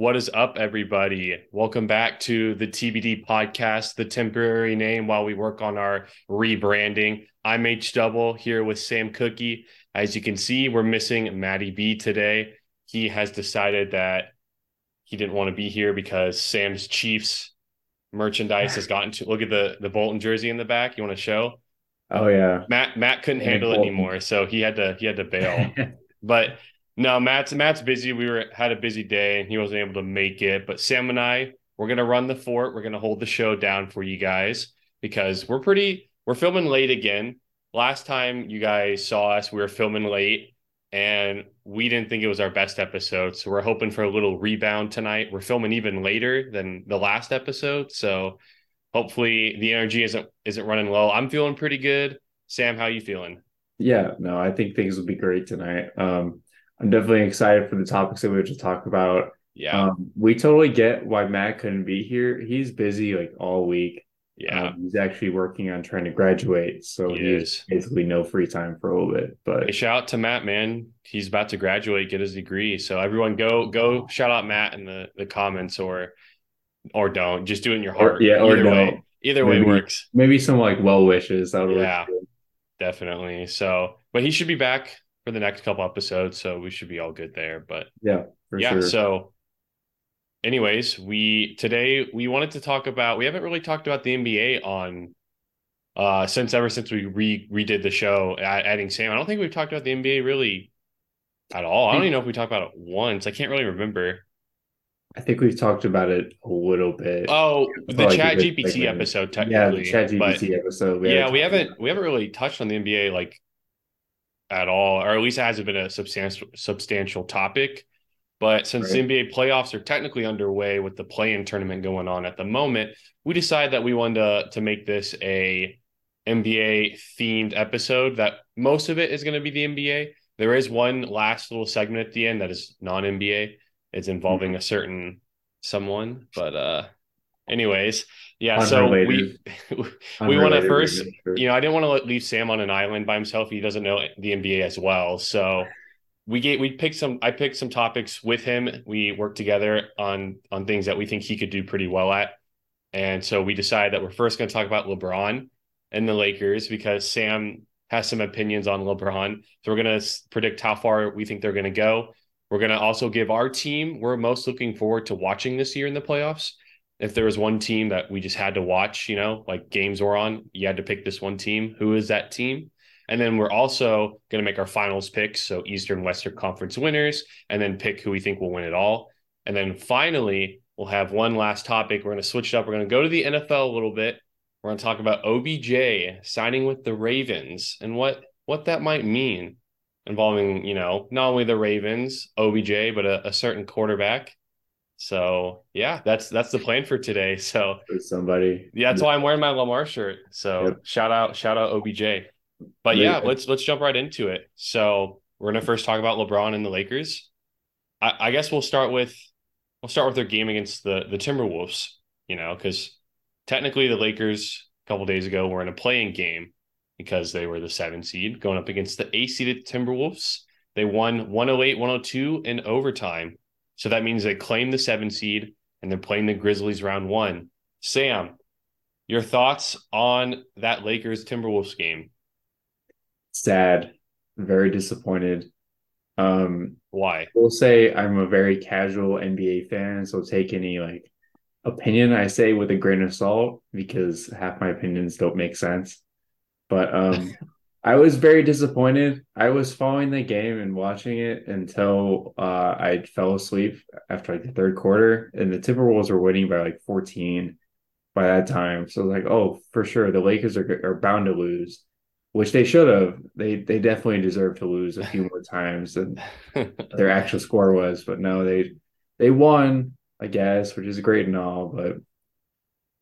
What is up, everybody? Welcome back to the TBD podcast, the temporary name while we work on our rebranding. I'm H Double here with Sam Cookie. As you can see, we're missing MattyB today. He has decided that he didn't want to be here because Sam's Chiefs merchandise has gotten to look at the the Bolton jersey in the back. You want to show? Oh yeah. Matt Matt couldn't handle it anymore, so he had to he had to bail. but no, Matt's Matt's busy. We were had a busy day and he wasn't able to make it. But Sam and I, we're gonna run the fort. We're gonna hold the show down for you guys because we're pretty we're filming late again. Last time you guys saw us, we were filming late and we didn't think it was our best episode. So we're hoping for a little rebound tonight. We're filming even later than the last episode. So hopefully the energy isn't isn't running low. I'm feeling pretty good. Sam, how you feeling? Yeah, no, I think things will be great tonight. Um, I'm definitely excited for the topics that we have to talk about. Yeah. Um, we totally get why Matt couldn't be here. He's busy like all week. Yeah. Um, he's actually working on trying to graduate. So He he is. basically no free time for a little bit. But Hey, shout out to Matt, man. He's about to graduate, get his degree. So everyone go go shout out Matt in the, the comments or or don't. Just do it in your heart. yeah, or either way. don't. Either way Maybe. works. maybe some like well wishes. That would Yeah. Definitely. So but he should be back for the next couple episodes. So we should be all good there. But Yeah, for yeah, sure. so anyways, we today we wanted to talk about we haven't really talked about the NBA on uh since ever since we re redid the show adding Sam. I don't think we've talked about the NBA really at all. I don't even know if we talked about it once. I can't really remember. I think we've talked about it a little bit. Oh, the Chat GPT segment. episode yeah, the Chat GPT episode. yeah, we haven't about we haven't really touched on the NBA like at all, or at least it hasn't been a substantial substantial topic. But since Right. the NBA playoffs are technically underway with the play-in tournament going on at the moment, we decided that we wanted to to make this a NBA themed episode. That most of it is going to be the NBA. There is one last little segment at the end that is non-NBA. It's involving a certain someone, but uh anyways, yeah, so we we want to first you know, I didn't want to leave Sam on an island by himself. He doesn't know the NBA as well. So we get we picked some I picked some topics with him. We worked together on on things that we think he could do pretty well at. And so we decided that we're first going to talk about LeBron and the Lakers because Sam has some opinions on LeBron. So we're going to predict how far we think they're going to go. We're going to also give our team we're most looking forward to watching this year in the playoffs. If there was one team that we just had to watch, you know, like games were on, you had to pick this one team. Who is that team? And then we're also going to make our finals picks. So Eastern, Western Conference winners, and then pick who we think will win it all. And then finally, we'll have one last topic. We're going to switch it up. We're going to go to the NFL a little bit. We're going to talk about OBJ signing with the Ravens and what what that might mean involving, you know, not only the Ravens, OBJ, but a, a certain quarterback. So yeah, that's that's the plan for today. So somebody. yeah, that's why I'm wearing my Lamar shirt. So Yep. shout out, shout out OBJ. But Yeah. yeah, let's let's jump right into it. So we're gonna first talk about LeBron and the Lakers. I, I guess we'll start with we'll start with their game against the the Timberwolves. You know, because technically the Lakers a couple days ago were in a play-in game because they were the seven seed going up against the eight seeded Timberwolves. They won 108 102 in overtime. So that means they claim the seven seed and they're playing the Grizzlies round one. Sam, your thoughts on that Lakers Timberwolves game? sad, very disappointed. Um, Why? we'll say I'm a very casual NBA fan, so take any like opinion I say with a grain of salt because half my opinions don't make sense. But um, I was very disappointed. I was following the game and watching it until uh, I fell asleep after like the third quarter, and the Timberwolves were winning by like 14 by that time. So I was like, oh, for sure, the Lakers are are bound to lose, which they should have. They they definitely deserve to lose a few more times than their actual score was. But no, they they won, I guess, which is great and all. But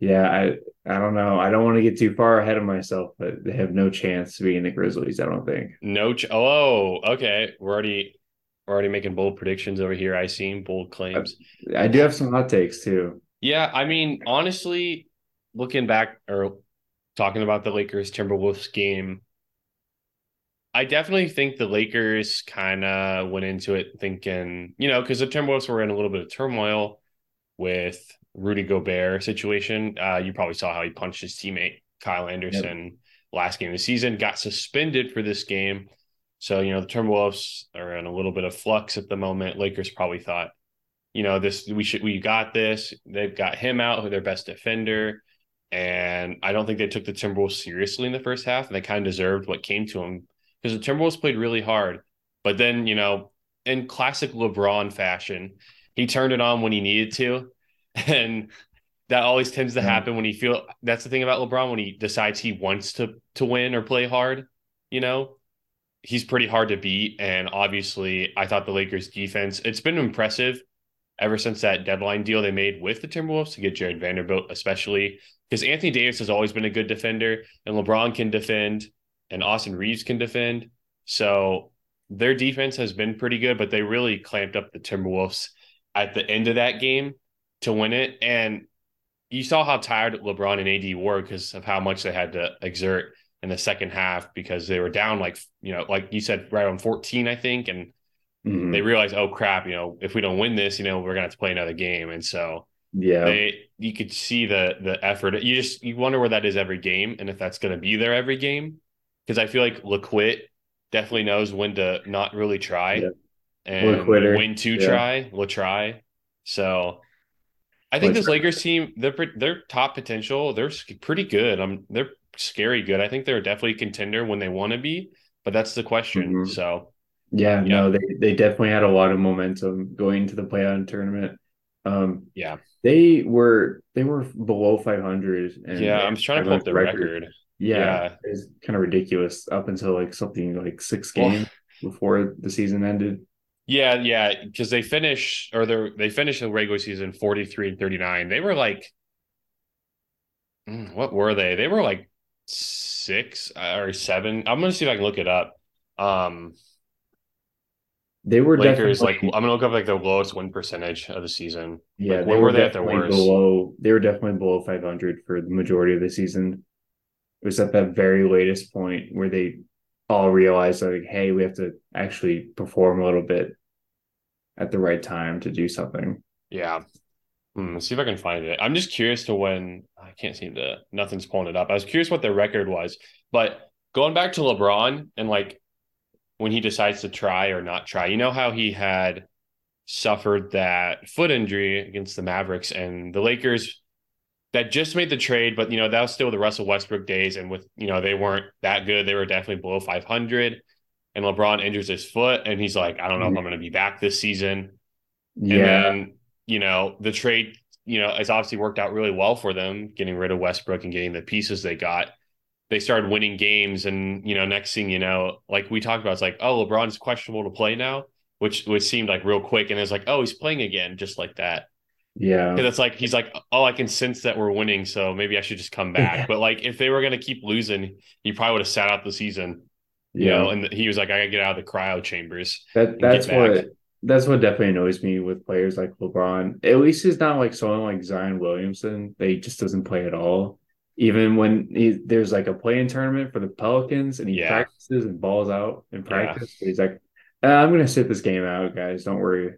yeah, I I don't know. I don't want to get too far ahead of myself, but they have no chance of being the Grizzlies. I don't think. no. Ch- oh, okay. We're already we're already making bold predictions over here. I see bold claims. I do have some hot takes too. Yeah, I mean, honestly, looking back or talking about the Lakers Timberwolves game, I definitely think the Lakers kind of went into it thinking, you know, because the Timberwolves were in a little bit of turmoil with Rudy Gobert situation. Uh, you probably saw how he punched his teammate Kyle Anderson yep. last game of the season, got suspended for this game. So, you know, the Timberwolves are in a little bit of flux at the moment. Lakers probably thought, you know, this we should we got this. They've got him out, who their best defender. And I don't think they took the Timberwolves seriously in the first half, and they kind of deserved what came to them because the Timberwolves played really hard. But then, you know, in classic LeBron fashion, he turned it on when he needed to. And that always tends to hmm. happen when he feel that's the thing about LeBron when he decides he wants to to win or play hard, you know. He's pretty hard to beat and obviously I thought the Lakers defense it's been impressive ever since that deadline deal they made with the Timberwolves to get Jarred Vanderbilt especially because Anthony Davis has always been a good defender and LeBron can defend and Austin Reaves can defend. So their defense has been pretty good, but they really clamped up the Timberwolves at the end of that game to win it. And you saw how tired LeBron and AD were because of how much they had to exert in the second half because they were down like you know like you said right on 14 I think and mm-hmm. they realized oh crap you know if we don't win this you know we're gonna have to play another game and so yeah they you could see the the effort you just you wonder where that is every game and if that's gonna be there every game because I feel like LeQuit definitely knows when to not really try yeah. and when to yeah. try will try so I think this Lakers team, their their top potential, they're pretty good. I'm they're scary good. I think they're definitely a contender when they want to be, but that's the question. Mm-hmm. So yeah, yeah, no, they they definitely had a lot of momentum going into the playoff tournament. Um, yeah, they were they were below 500. And yeah, I'm trying to pull up the record. record. Yeah, yeah, it's kind of ridiculous up until like something like six games before the season ended. Yeah, yeah, because they finish or they they finished the regular season 43 and 39. They were like mm, what were they? They were like 6 uh, or 7. I'm going to see if I can look it up. Um they were Lakers like I'm gonna look up like the lowest win percentage of the season. Yeah, like, they were, they at their worst? Below, they were definitely below 500 for the majority of the season. It was at that very latest point where they all realized like, hey, we have to actually perform a little bit at the right time to do something. Yeah. Hmm, let's see if I can find it. I'm just curious to when I can't seem to nothing's pulling it up. I was curious what their record was, but going back to LeBron and like when he decides to try or not try, you know how he had suffered that foot injury against the Mavericks and the Lakers that just made the trade, but you know, that was still the Russell Westbrook days. And with, you know, they weren't that good. They were definitely below 500 and LeBron injures his foot, and he's like, I don't know if I'm going to be back this season. Yeah. And then, you know, the trade, you know, it's obviously worked out really well for them, getting rid of Westbrook and getting the pieces they got. They started winning games, and you know, next thing you know, like we talked about, it's like, oh, LeBron's questionable to play now, which which seemed like real quick, and it's like, oh, he's playing again, just like that. Yeah. Because it's like he's like, oh, I can sense that we're winning, so maybe I should just come back. but like if they were gonna keep losing, he probably would have sat out the season. You yeah. know, and he was like, I gotta get out of the cryo chambers. That that's what that's what definitely annoys me with players like LeBron. At least he's not like someone like Zion Williamson. They just doesn't play at all. Even when he, there's like a play-in tournament for the Pelicans and he yeah. practices and balls out in practice, yeah. he's like, uh, I'm gonna sit this game out, guys. Don't worry,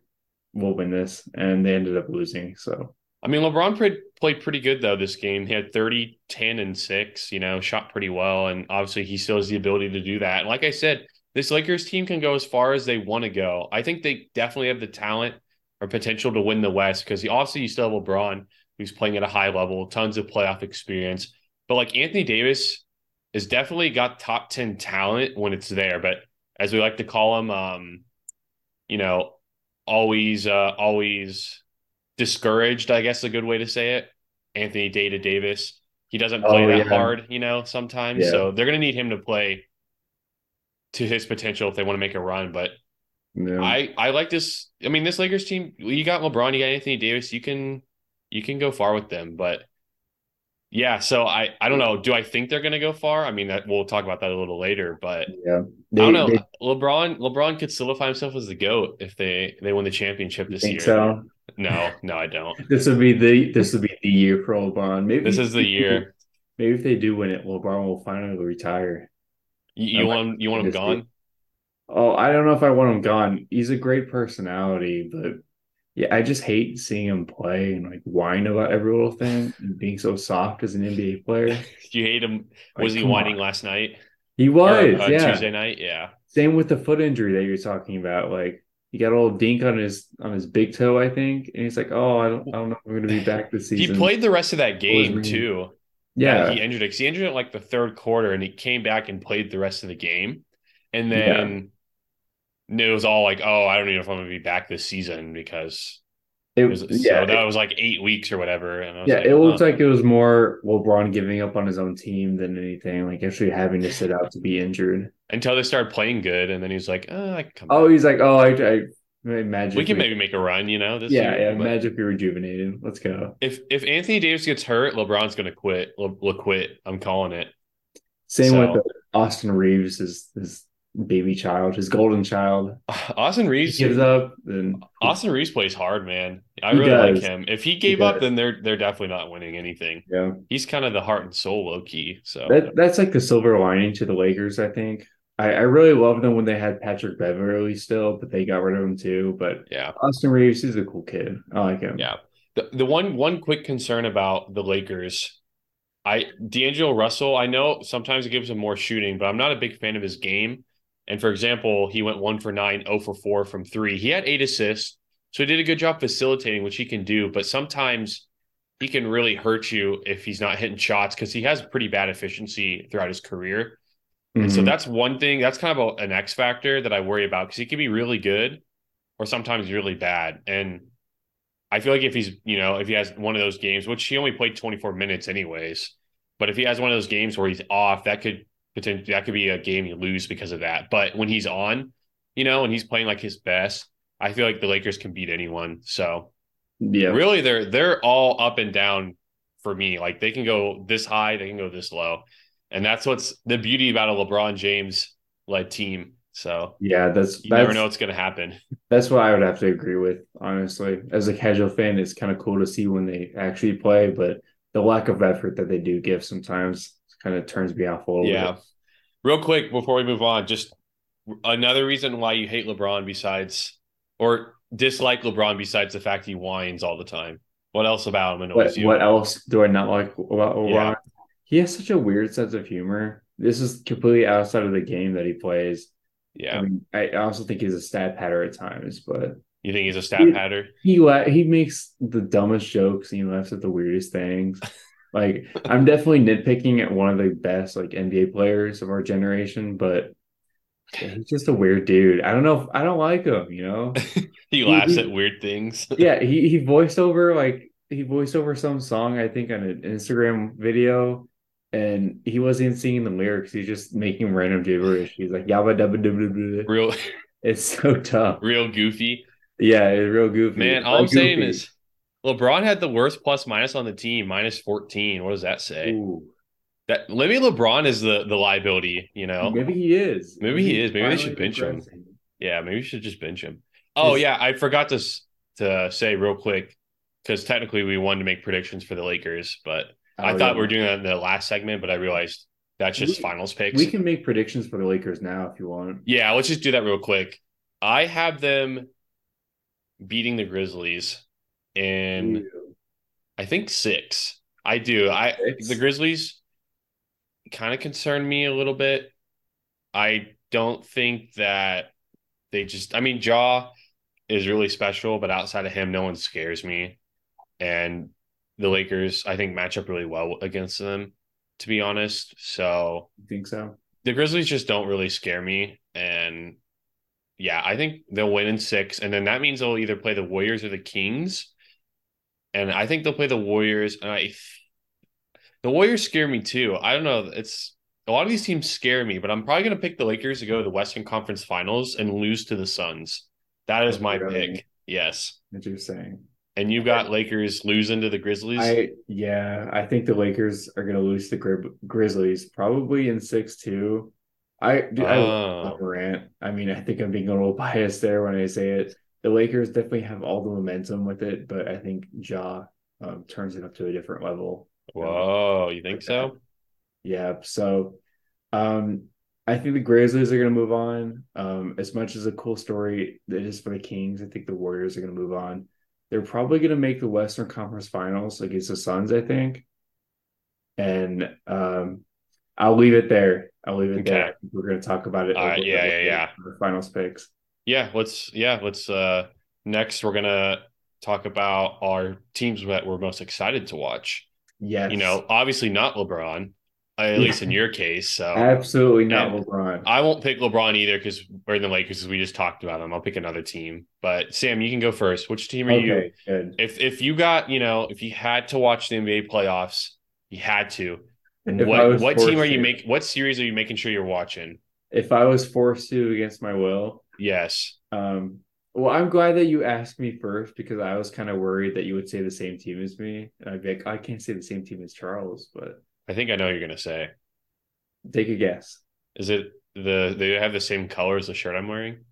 we'll win this. And they ended up losing. So I mean, LeBron played, played pretty good though this game. He had 30, 10, and 6, you know, shot pretty well. And obviously he still has the ability to do that. And like I said, this Lakers team can go as far as they want to go. I think they definitely have the talent or potential to win the West because obviously you still have LeBron who's playing at a high level, tons of playoff experience. But like Anthony Davis has definitely got top 10 talent when it's there. But as we like to call him, um, you know, always, uh, always discouraged, I guess a good way to say it. Anthony Data Davis. He doesn't play oh, that yeah. hard, you know, sometimes. Yeah. So they're gonna need him to play to his potential if they want to make a run. But yeah. I I like this. I mean, this Lakers team, you got LeBron, you got Anthony Davis, you can you can go far with them. But yeah, so I I don't know. Do I think they're gonna go far? I mean, that we'll talk about that a little later. But yeah, they, I don't know. They, LeBron LeBron could solidify himself as the goat if they they win the championship this year. So no, no, I don't. this would be the this would be the year for LeBron. Maybe this is the year. Maybe if they do win it, LeBron will finally retire. You, you want you want him gone? Oh, I don't know if I want him gone. He's a great personality, but yeah, I just hate seeing him play and like whine about every little thing and being so soft as an NBA player. you hate him. Was like, he whining on. last night? He was, or, uh, yeah. Tuesday night, yeah. Same with the foot injury that you're talking about. Like he got a little dink on his on his big toe, I think, and he's like, "Oh, I don't, I don't know if I'm going to be back this season." He played the rest of that game too. Yeah, he injured it. He injured it like the third quarter, and he came back and played the rest of the game, and then yeah. it was all like, "Oh, I don't even know if I'm going to be back this season because." It was yeah, so that it, was like eight weeks or whatever. And yeah, like, it looked like it was more LeBron giving up on his own team than anything, like actually having to sit out to be injured until they started playing good, and then he's like, "Oh, I come." Oh, back. he's like, "Oh, I, I magically we can maybe make a run." You know, this yeah, year, yeah, magically rejuvenated. Let's go. If if Anthony Davis gets hurt, LeBron's going to quit. Le, will quit. I'm calling it. Same so, with Austin Reaves is is baby child, his golden child. Austin Reaves he gives up. Then Austin Reaves plays hard, man. I really does. like him. If he gave he up, then they're they're definitely not winning anything. Yeah, he's kind of the heart and soul, low key. So that, that's like the silver lining to the Lakers, I think. I, I really loved them when they had Patrick Beverley still, but they got rid of him too. But yeah, Austin Reaves is a cool kid. I like him. Yeah. The the one one quick concern about the Lakers I D'Angelo Russell, I know sometimes it gives him more shooting, but I'm not a big fan of his game. And for example, he went one for nine, 0 for four from three. He had eight assists. So he did a good job facilitating, which he can do. But sometimes he can really hurt you if he's not hitting shots because he has pretty bad efficiency throughout his career. Mm-hmm. And so mm-hmm. that's one thing. That's kind of a, an X factor that I worry about because he can be really good or sometimes really bad. And I feel like if he's, you know, if he has one of those games, which he only played 24 minutes anyways, but if he has one of those games where he's off, that could potentially that could be a game you lose because of that. But when he's on, you know, and he's playing like his best, I feel like the Lakers can beat anyone. So yeah, really, they're they're all up and down for me. Like they can go this high, they can go this low, and that's what's the beauty about a LeBron James led team. So yeah, that's you that's, never know what's going to happen. That's what I would have to agree with. Honestly, as a casual fan, it's kind of cool to see when they actually play, but the lack of effort that they do give sometimes kind of turns me off a little yeah. bit. Real quick before we move on, just another reason why you hate LeBron besides or dislike LeBron besides the fact he whines all the time. What else about him annoys what, you? What else do I not like about LeBron? Yeah. He has such a weird sense of humor. This is completely outside of the game that he plays. Yeah, I, mean, I also think he's a stat patter at times, but you think he's a stat he, patter? He la- he makes the dumbest jokes and he laughs at the weirdest things. like I'm definitely nitpicking at one of the best like NBA players of our generation, but he's just a weird dude. I don't know if I don't like him, you know. he laughs he, at weird things. yeah, he he voiced over like he voiced over some song I think on an Instagram video and he wasn't even singing the lyrics. He's just making random gibberish. He's like yabba dabba dabba Real, it's so tough. Real goofy. Yeah, it's real goofy. Man, all I'm goofy. saying is LeBron had the worst plus minus on the team, minus 14. What does that say? Ooh. That maybe LeBron is the the liability, you know? Maybe he is. Maybe, maybe he is. Maybe they should bench him. Yeah, maybe we should just bench him. Oh yeah, I forgot to to say real quick because technically we wanted to make predictions for the Lakers, but oh, I thought yeah. we were doing that in the last segment, but I realized that's just we, finals picks. We can make predictions for the Lakers now if you want. Yeah, let's just do that real quick. I have them beating the Grizzlies in I think six. I do. I six? the Grizzlies kind of concern me a little bit. I don't think that they just I mean Ja is really special, but outside of him, no one scares me. And the Lakers, I think, match up really well against them, to be honest. So I think so. The Grizzlies just don't really scare me. And yeah, I think they'll win in six. And then that means they'll either play the Warriors or the Kings and I think they'll play the Warriors. And I, the Warriors scare me too. I don't know. It's a lot of these teams scare me, but I'm probably going to pick the Lakers to go to the Western Conference Finals and lose to the Suns. That is my pick. Yes. What you're saying. And you've got Lakers losing to the Grizzlies. I yeah, I think the Lakers are going to lose the Gri- Grizzlies probably in six two. I do. I oh. Morant. I mean, I think I'm being a little biased there when I say it the Lakers definitely have all the momentum with it, but I think Ja um, turns it up to a different level. Whoa, you think so? Yeah. So, um, I think the Grizzlies are going to move on. Um, as much as a cool story it is for the Kings, I think the Warriors are going to move on. They're probably going to make the Western Conference Finals against the Suns, I think. And um, I'll leave it there. I'll leave it Okay. there. We're going to talk about it. All right, a little yeah, yeah, yeah. The finals picks. Yeah, let's yeah, let's uh next we're gonna talk about our teams that we're most excited to watch. Yeah, You know, obviously not LeBron, at least in your case. So absolutely not Yeah. LeBron. I won't pick LeBron either because we're in the Lakers because we just talked about them. I'll pick another team. But Sam, you can go first. Which team are you? good. If if you got, you know, if you had to watch the NBA playoffs, you had to. What what team are you making? what series are you making sure you're watching? If I was forced to against my will, Yes. Um, well, I'm glad that you asked me first because I was kind of worried that you would say the same team as me. And I'd be like, I can't say the same team as Charles, but I think I know what you're gonna say. take a guess. Is it the they have the same color as the shirt I'm wearing?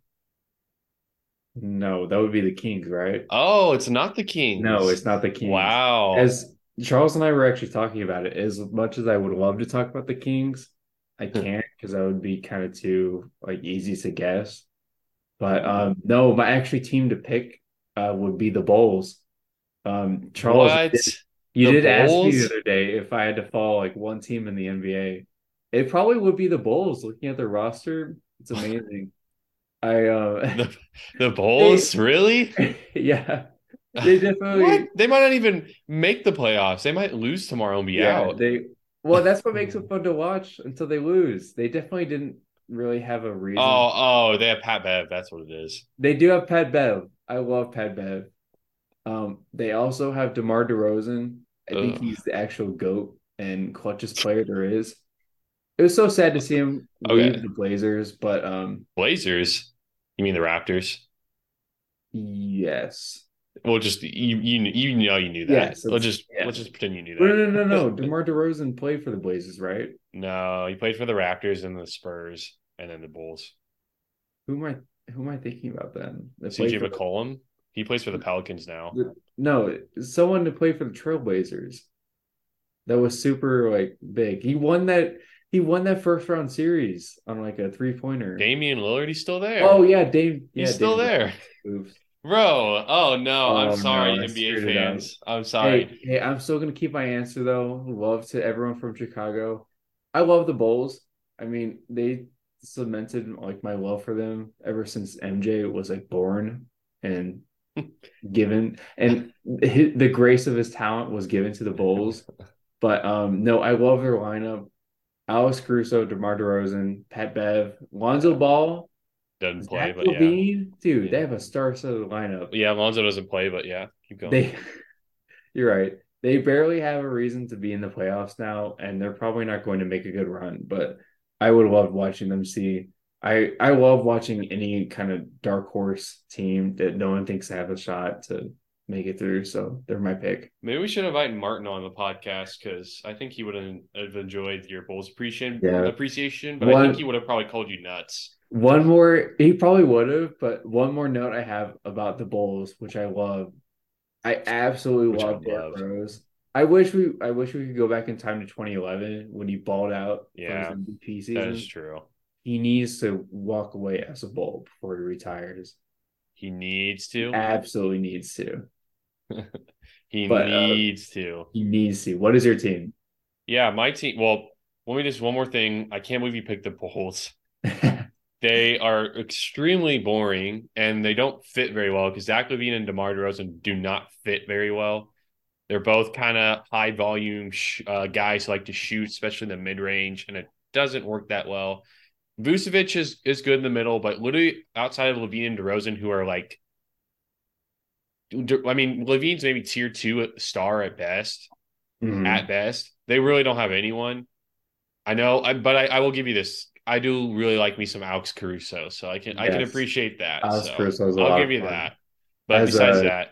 No, that would be the Kings, right? Oh, it's not the Kings. No, it's not the Kings. Wow. As Charles and I were actually talking about it, as much as I would love to talk about the Kings, I can't because that would be kind of too like easy to guess. But um, no, my actually team to pick uh, would be the Bulls. Um, Charles, what? You The did ask me the other day if I had to follow like one team in the NBA. It probably would be the Bulls. Looking at their roster, it's amazing. I uh The, the Bulls, really? yeah. They definitely What? They might not even make the playoffs. They might lose tomorrow and be yeah, out. they well that's what makes it fun to watch until they lose. They definitely didn't really have a reason. Oh, oh, they have Pat Bev. That's what it is. They do have Pat Bev. I love Pat Bev. Um, they also have DeMar DeRozan. I think he's the actual GOAT and clutchest player there is. It was so sad to see him Okay. leave the Blazers, but um, Blazers. You mean the Raptors? yes. Well, just you you you know you knew that. Yes, let's just yeah. let's just pretend you knew that. No, no, no, no. DeMar DeRozan played for the Blazers, right? No, he played for the Raptors and the Spurs and then the Bulls. Who am I? Who am I thinking about then? That CJ McCollum. He plays for the Pelicans now. No, someone to play for the Trailblazers. That was super like big. He won that. He won that first round series on like a three pointer. Damian Lillard, he's still there. Oh yeah, Dave. Yeah, he's still Dave- there. Oops. Bro, oh no, Oh, I'm no, sorry, I NBA screwed it up. fans. I'm sorry. Hey, hey, I'm still gonna keep my answer though. Love to everyone from Chicago. I love the Bulls. I mean, they cemented like my love for them ever since MJ was like born and given, and hi the grace of his talent was given to the Bulls. But um, no, I love their lineup. Alex Caruso, DeMar DeRozan, Pat Bev, Lonzo Ball, Doesn't play, Zach but yeah. Dude, Yeah. they have a star-studded lineup. Yeah, Lonzo doesn't play, but yeah, keep going. They, you're right. They barely have a reason to be in the playoffs now, and they're probably not going to make a good run. But I would love watching them see. I I love watching any kind of dark horse team that no one thinks have a shot to make it through. So they're my pick. Maybe we should invite Martin on the podcast because I think he would have enjoyed your Bulls appreciation. Yeah. Appreciation, but I think he would have probably called you nuts. One more, he probably would have, but one more note I have about the Bulls, which I love. I absolutely Which love Derrick. Rose. I wish we, I wish we could go back in time to 2011 when he balled out Yeah, MVP season. That is true. he needs to walk away as a bull before he retires. He needs to. Absolutely needs to. He but, uh, needs to. He needs to. What is your team? Yeah, my team. Well, let me just one more thing. I can't believe you picked the Bulls. They are extremely boring and they don't fit very well because Zach LaVine and DeMar DeRozan do not fit very well. They're both kind of high volume sh- uh, guys who like to shoot, especially in the mid range, and it doesn't work that well. Vucevic is is good in the middle, but literally outside of LaVine and DeRozan, who are like, I mean, LaVine's maybe tier two star at best Mhm. at best. They really don't have anyone. I know, I, but I, I will give you this. I do really like me some Alex Caruso, so I can I can appreciate that. Alex so Caruso is a I'll give you fun. that. But As besides a- that,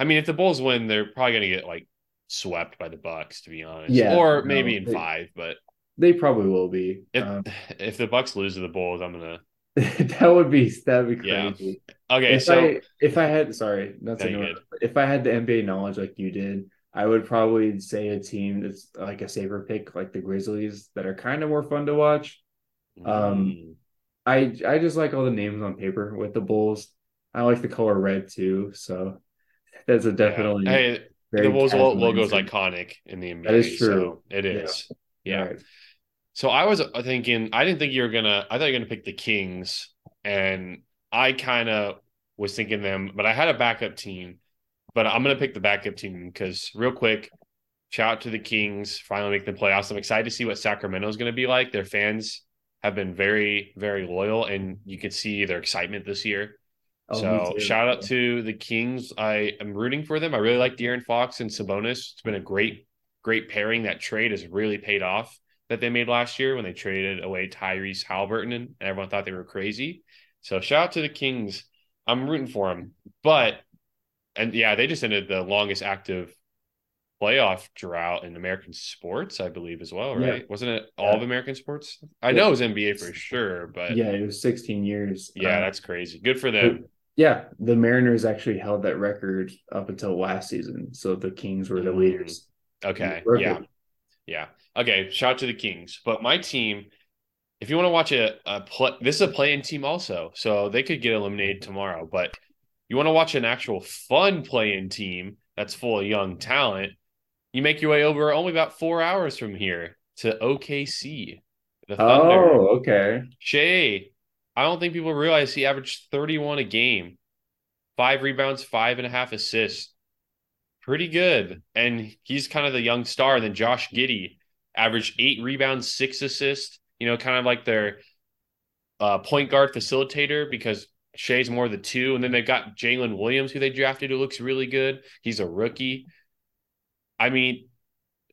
I mean, if the Bulls win, they're probably going to get like swept by the Bucks, to be honest. Yeah, or no, maybe in they- five. But They probably will be. if Um, if the Bucks lose to the Bulls, I'm gonna. that would be that would be Yeah. crazy. Okay, if so I if I had sorry, not to No, you're interrupt, but if I had the NBA knowledge like you did, I would probably say a team that's like a safer pick, like the Grizzlies, that are kind of more fun to watch. Um, Mm. I I just like all the names on paper with the Bulls. I like the color red too, so that's a Yeah. definitely Hey, the Bulls casual logo is iconic in the NBA. That is true. So it Yeah. Yeah. Right. So I was thinking, I didn't think you were gonna. I thought you were gonna pick the Kings, and I kind of was thinking them, but I had a backup team. But I'm gonna pick the backup team because real quick, shout out to the Kings finally making the playoffs. I'm excited to see what Sacramento is gonna be like. Their fans have been very, very loyal, and you could see their excitement this year. Oh, so shout out to the Kings. I am rooting for them. I really like De'Aaron Fox and Sabonis. It's been a great, great pairing. That trade has really paid off that they made last year when they traded away Tyrese Haliburton and everyone thought they were crazy. So shout out to the Kings. I'm rooting for them. But and yeah, they just ended the longest active playoff drought in American sports, I believe, as well, Yeah. right? Wasn't it all Yeah. of American sports? I Yeah. know it was NBA for sure, but yeah, yeah, it was 16 years. Um, that's crazy. Good for them. Yeah, the Mariners actually held that record up until last season, so the Kings were the Mm. leaders. Okay. Record. Yeah. Yeah. Okay. Shout out to the Kings. But my team, if you want to watch a, a play, this is a play-in team also, so they could get eliminated tomorrow. But you want to watch an actual fun play-in team that's full of young talent, you make your way over only about four hours from here to OKC, the Thunder. Oh, okay. Shai, I don't think people realize he averaged 31 a game, five rebounds, five and a half assists. Pretty good. And he's kind of the young star. Then Josh Giddey averaged eight rebounds, six assists, you know, kind of like their uh, point guard facilitator because Shai's more the two. And then they've got Jalen Williams, who they drafted, who looks really good. He's a rookie. I mean,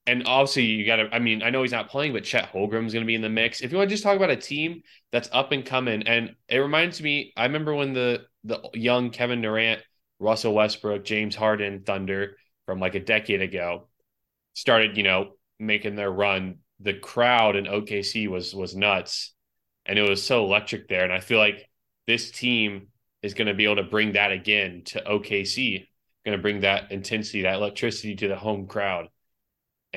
and obviously you got to. I mean, I know he's not playing, but Chet Holmgren's going to be in the mix. If you want to just talk about a team that's up and coming, and it reminds me, I remember when the the young Kevin Durant, Russell Westbrook, James Harden Thunder from like a decade ago started, you know, making their run. The crowd in OKC was was nuts, and it was so electric there. And I feel like this team is going to be able to bring that again to OKC. Going to bring that intensity, that electricity to the home crowd.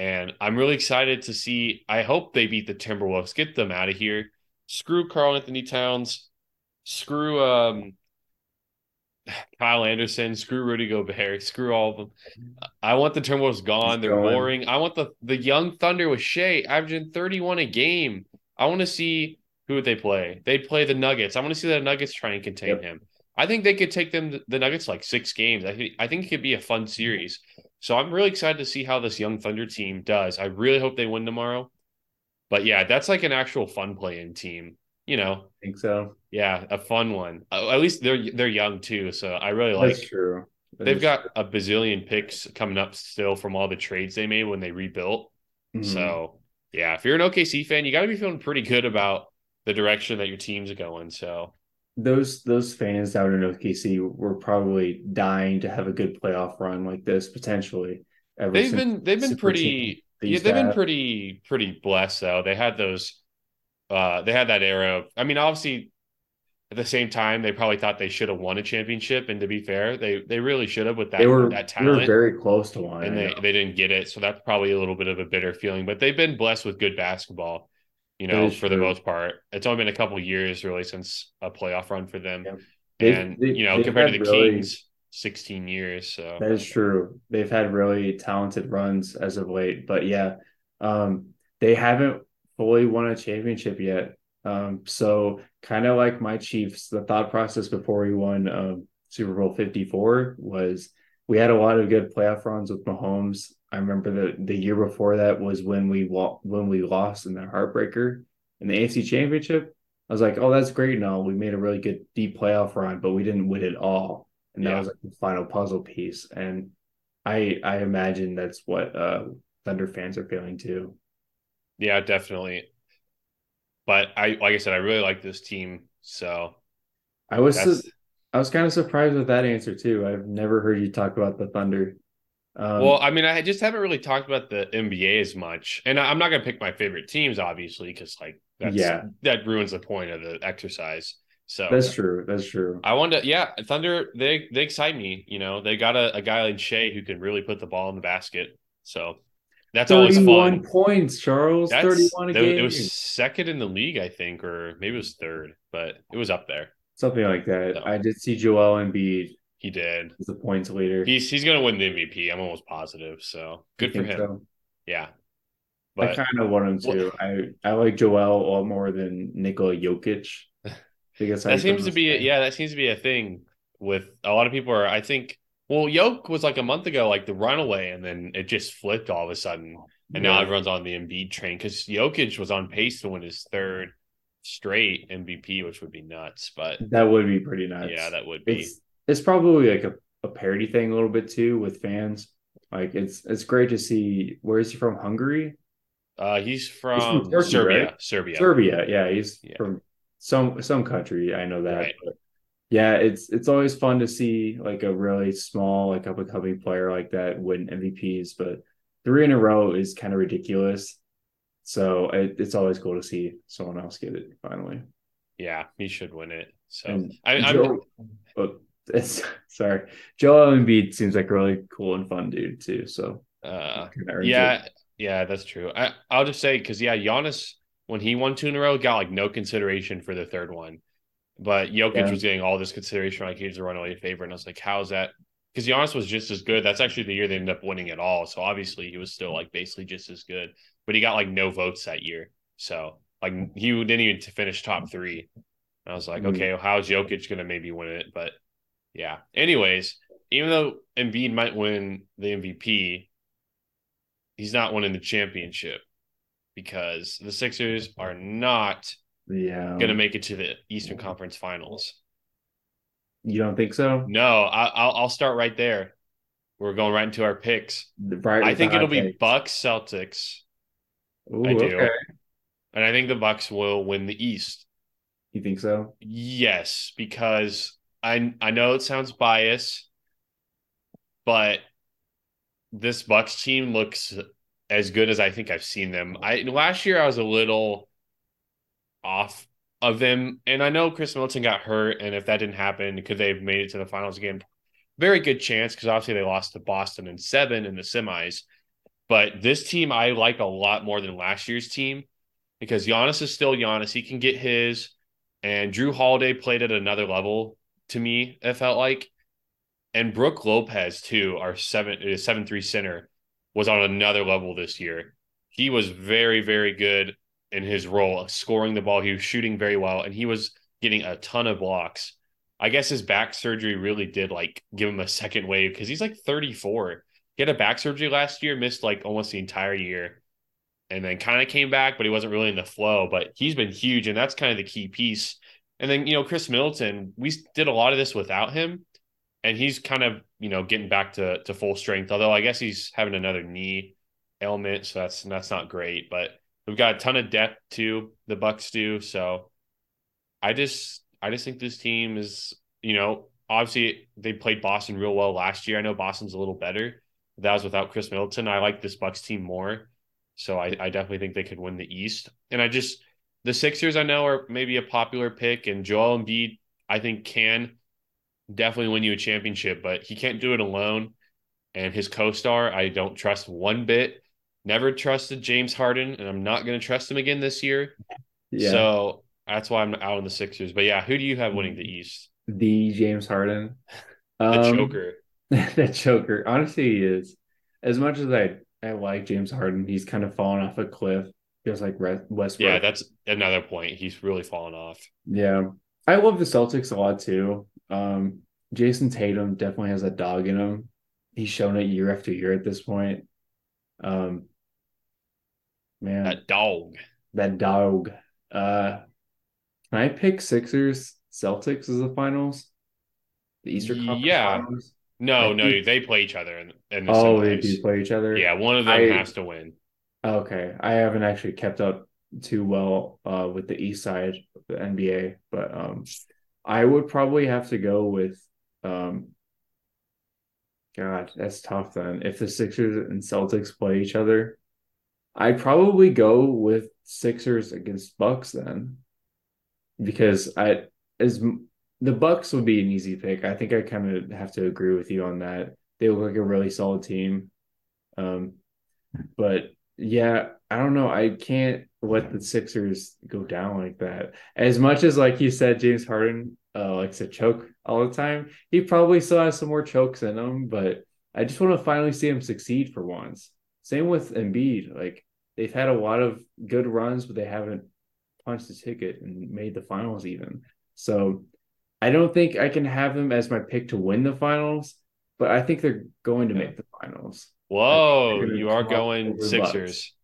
And I'm really excited to see. I hope they beat the Timberwolves. Get them out of here. Screw Karl-Anthony Towns. Screw um, Kyle Anderson. Screw Rudy Gobert. Screw all of them. I want the Timberwolves gone. They're going. boring. I want the the young Thunder with Shai averaging 31 a game. I want to see who would they play. They'd play the Nuggets. I want to see the Nuggets try and contain Yep. him. I think they could take them the Nuggets like six games. I think I think it could be a fun series. So I'm really excited to see how this young Thunder team does. I really hope they win tomorrow. But yeah, that's like an actual fun play-in team. You know, I think so. yeah, a fun one. At least they're they're young too, so I really like. That's true. That They've got a bazillion picks coming up still from all the trades they made when they rebuilt. true. Mhm. So yeah, if you're an OKC fan, you got to be feeling pretty good about the direction that your team's going. So those those fans down in OKC were probably dying to have a good playoff run like this potentially. Ever they've been they've been pretty yeah they've to been pretty pretty blessed though. They had those uh they had that era of I mean obviously at the same time they probably thought they should have won a championship and to be fair they they really should have with that They were that talent. they were very close to one. and they they didn't get it so that's probably a little bit of a bitter feeling but they've been blessed with good basketball you know for the most part it's only been a couple years really since a playoff run for them Yep. And they- you know compared to the really- Kings 16 years so That is true. They've had really talented runs as of late, but yeah, um, they haven't fully won a championship yet. Um, so kind of like my Chiefs, the thought process before we won um, Super Bowl 54 was we had a lot of good playoff runs with Mahomes. I remember the the year before that was when we wa- when we lost in the heartbreaker in the AFC Championship. I was like, oh, that's great and all. We made a really good deep playoff run, but we didn't win it all. And that Yeah. was like the final puzzle piece. And I I imagine that's what uh Thunder fans are feeling too. Yeah, definitely. But I, like I said, I really like this team. So I was su- I was kind of surprised with that answer too. I've never heard you talk about the Thunder. Um, well, I mean, I just haven't really talked about the NBA as much, and I'm not gonna pick my favorite teams, obviously, because like that's Yeah. that ruins the point of the exercise. So that's true. That's true. I want to, yeah, Thunder. They they excite me. You know, they got a, a guy like Shai who can really put the ball in the basket. So That's always 31 fun. points, Charles. That's 31 a that- game. it was second in the league, I think, or maybe it was third, but it was up there. Something like that. No. I did see Joel Embiid He did. He's the points leader. He's he's gonna win the MVP. I'm almost positive. So good for him. so? Yeah. I But kind of want him to. I, I like Joel a lot more than Nikola Jokic. Because I that seems to be yeah, that seems to be a thing with a lot of people are I think well, Yoke was like a month ago, like the runaway, and then it just flipped all of a sudden. And now everyone's on the Embiid train because Jokic was on pace to win his third straight MVP, which would be nuts. But that would be pretty nuts. yeah, that would be. it's it's probably like a, a parody thing a little bit too with fans. Like it's it's great to see. Where is he from? Hungary, Uh, he's from from Turkey, Serbia. right? Serbia. Serbia. Yeah, he's Yeah. from some some country. I know that. Right. Yeah, it's it's always fun to see like a really small like up and coming player like that win MVPs. But three in a row is kind of ridiculous. So it, it's always cool to see someone else get it finally. Yeah, he should win it. So And I, oh, it's, sorry, Joel Embiid seems like a really cool and fun dude too. So uh yeah, it. yeah, that's true. I I'll just say because yeah, Giannis when he won two in a row got like no consideration for the third one, but Jokic Yeah. was getting all this consideration like he was a runaway favorite, and I was like, how's that? Because Giannis was just as good. That's actually the year they ended up winning it all. So obviously he was still like basically just as good, but he got like no votes that year. So like he didn't even finish top three. I was like, Mhm. okay, well, how's Jokic gonna maybe win it? But yeah. Anyways, even though Embiid might win the MVP, he's not winning the championship because the Sixers are not yeah. going to make it to the Eastern Conference Finals. You don't think so? No, I, I'll I'll start right there. We're going right into our picks. Right. I think it'll hot be. Bucks Celtics, Ooh, I do. Okay. and I think the Bucks will win the East. You think so? Yes, because I I know it sounds biased, but this Bucks team looks as good as I think I've seen them. I last year I was a little off of them, and I know Khris Middleton got hurt, and if that didn't happen, could they have made it to the finals again? Very good chance because obviously they lost to Boston in seven in the semis. But this team I like a lot more than last year's team because Giannis is still Giannis. He can get his. And Jrue Holiday played at another level to me, it felt like. And Brook Lopez, too, our seven uh, seven three center, was on another level this year. He was very, very good in his role, scoring the ball. He was shooting very well, and he was getting a ton of blocks. I guess his back surgery really did like give him a second wave because he's like 34. He had a back surgery last year, missed like almost the entire year and then kind of came back, but he wasn't really in the flow. But he's been huge, and that's kind of the key piece. And then you know Khris Middleton, we did a lot of this without him, and he's kind of you know getting back to to full strength. Although I guess he's having another knee ailment, so that's that's not great. But we've got a ton of depth too. The Bucks do so. I just I just think this team is you know obviously they played Boston real well last year. I know Boston's a little better. That was without Khris Middleton. I like this Bucks team more. So I, I definitely think they could win the East. And I just the Sixers I know are maybe a popular pick, and Joel Embiid I think can definitely win you a championship, but he can't do it alone. And his co-star I don't trust one bit. Never trusted James Harden, and I'm not going to trust him again this year. Yeah. So that's why I'm out on the Sixers. But yeah, who do you have winning the East? the James Harden. The Um, choker. that choker. Honestly, he is. As much as I I like James Harden, he's kind of fallen off a cliff, just like Westbrook. Yeah, that's another point. He's really fallen off. yeah. I love the Celtics a lot too. Um, Jayson Tatum definitely has a dog in him. He's shown it year after year at this point. Um, man, That dog. that dog. Uh, can I pick Sixers Celtics as the finals? The Eastern Conference Yeah. Finals? No, I no, think- they play each other in, in the Oh, they do play each other. Yeah, one of them I- has to win. Okay, I haven't actually kept up too well uh with the East side of the NBA, but um, I would probably have to go with um. God, that's tough then. If the Sixers and Celtics play each other, I'd probably go with Sixers against Bucks then, because I as the Bucks would be an easy pick. I think I kind of have to agree with you on that. They look like a really solid team. Um, But yeah, I don't know. I can't let the Sixers go down like that. As much as like you said, James Harden uh, likes to choke all the time. He probably still has some more chokes in him, but I just want to finally see him succeed for once. Same with Embiid. Like they've had a lot of good runs, but they haven't punched the ticket and made the finals even. So I don't think I can have them as my pick to win the finals, but I think they're going to make the finals. Whoa, you are going Sixers. Bucks.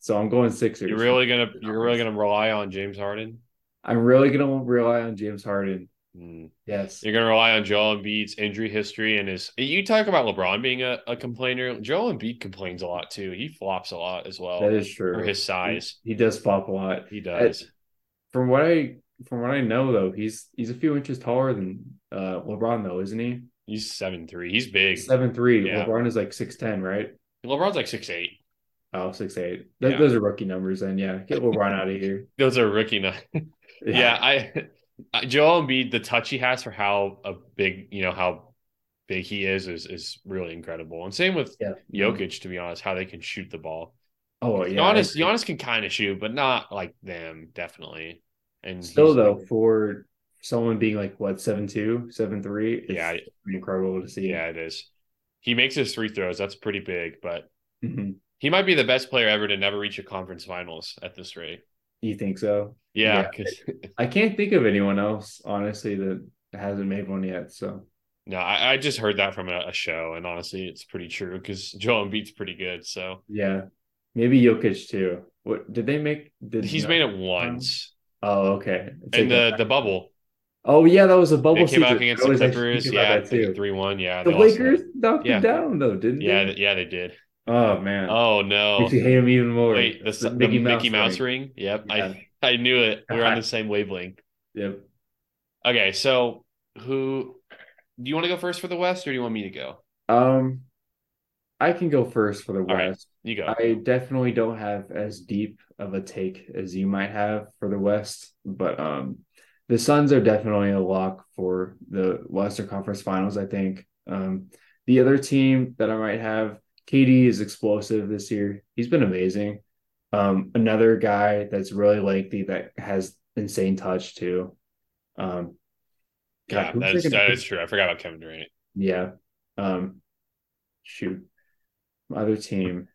So I'm going Sixers. You're really gonna you're really gonna rely on James Harden? I'm really gonna rely on James Harden. Mm. Yes. You're gonna rely on Joel Embiid's injury history and his you talk about LeBron being a, a complainer. Joel Embiid complains a lot too. He flops a lot as well. That is true. For his size. He, he does flop a lot. He does. from what I from what I know though, he's he's a few inches taller than uh LeBron though, isn't he? He's seven three. He's big. Seven three. Yeah. LeBron is like six ten, right? LeBron's like six eight. Oh, six eight. Th- yeah. Those are rookie numbers, then. Yeah, get LeBron out of here. Those are rookie numbers. yeah. yeah, I Joel Embiid, the touch he has for how a big, you know, how big he is, is is really incredible. And same with yeah. Jokic, to be honest, how they can shoot the ball. Oh yeah, Giannis, Giannis can kind of shoot, but not like them, definitely. And still though, for someone being like what seven two, seven three, yeah, incredible to see. Yeah, it is. He makes his three throws. That's pretty big, but mm-hmm. he might be the best player ever to never reach a conference finals at this rate. You think so? Yeah, yeah. I can't think of anyone else honestly that hasn't made one yet. So no, I, I just heard that from a, a, show, and honestly, it's pretty true because Joel Embiid's pretty good. So yeah, maybe Jokic too. What did they make? Did He's made it once. Oh, okay. It's in like the the bubble. Oh yeah, that was a bubble. They came out against the Clippers. Yeah, three one. Yeah, the Lakers knocked yeah. them down though, didn't yeah, they? Yeah, yeah, they did. Oh man. Oh no. Makes you hate him even more. Wait, the, the, the Mickey, Mouse, Mickey Mouse ring. ring. Yep, yeah. I I knew it. We are on the same wavelength. Yep. Okay, so who do you want to go first for the West, or do you want me to go? Um, I can go first for the West. Right, you go. I definitely don't have as deep of a take as you might have for the West, but um, the Suns are definitely a lock for the Western Conference Finals. I think. Um, the other team that I might have, KD is explosive this year. He's been amazing. Um, another guy that's really lengthy that has insane touch too. Um, God, yeah, that's, that is true. I forgot about Kevin Durant. Yeah. Um, shoot, my other team.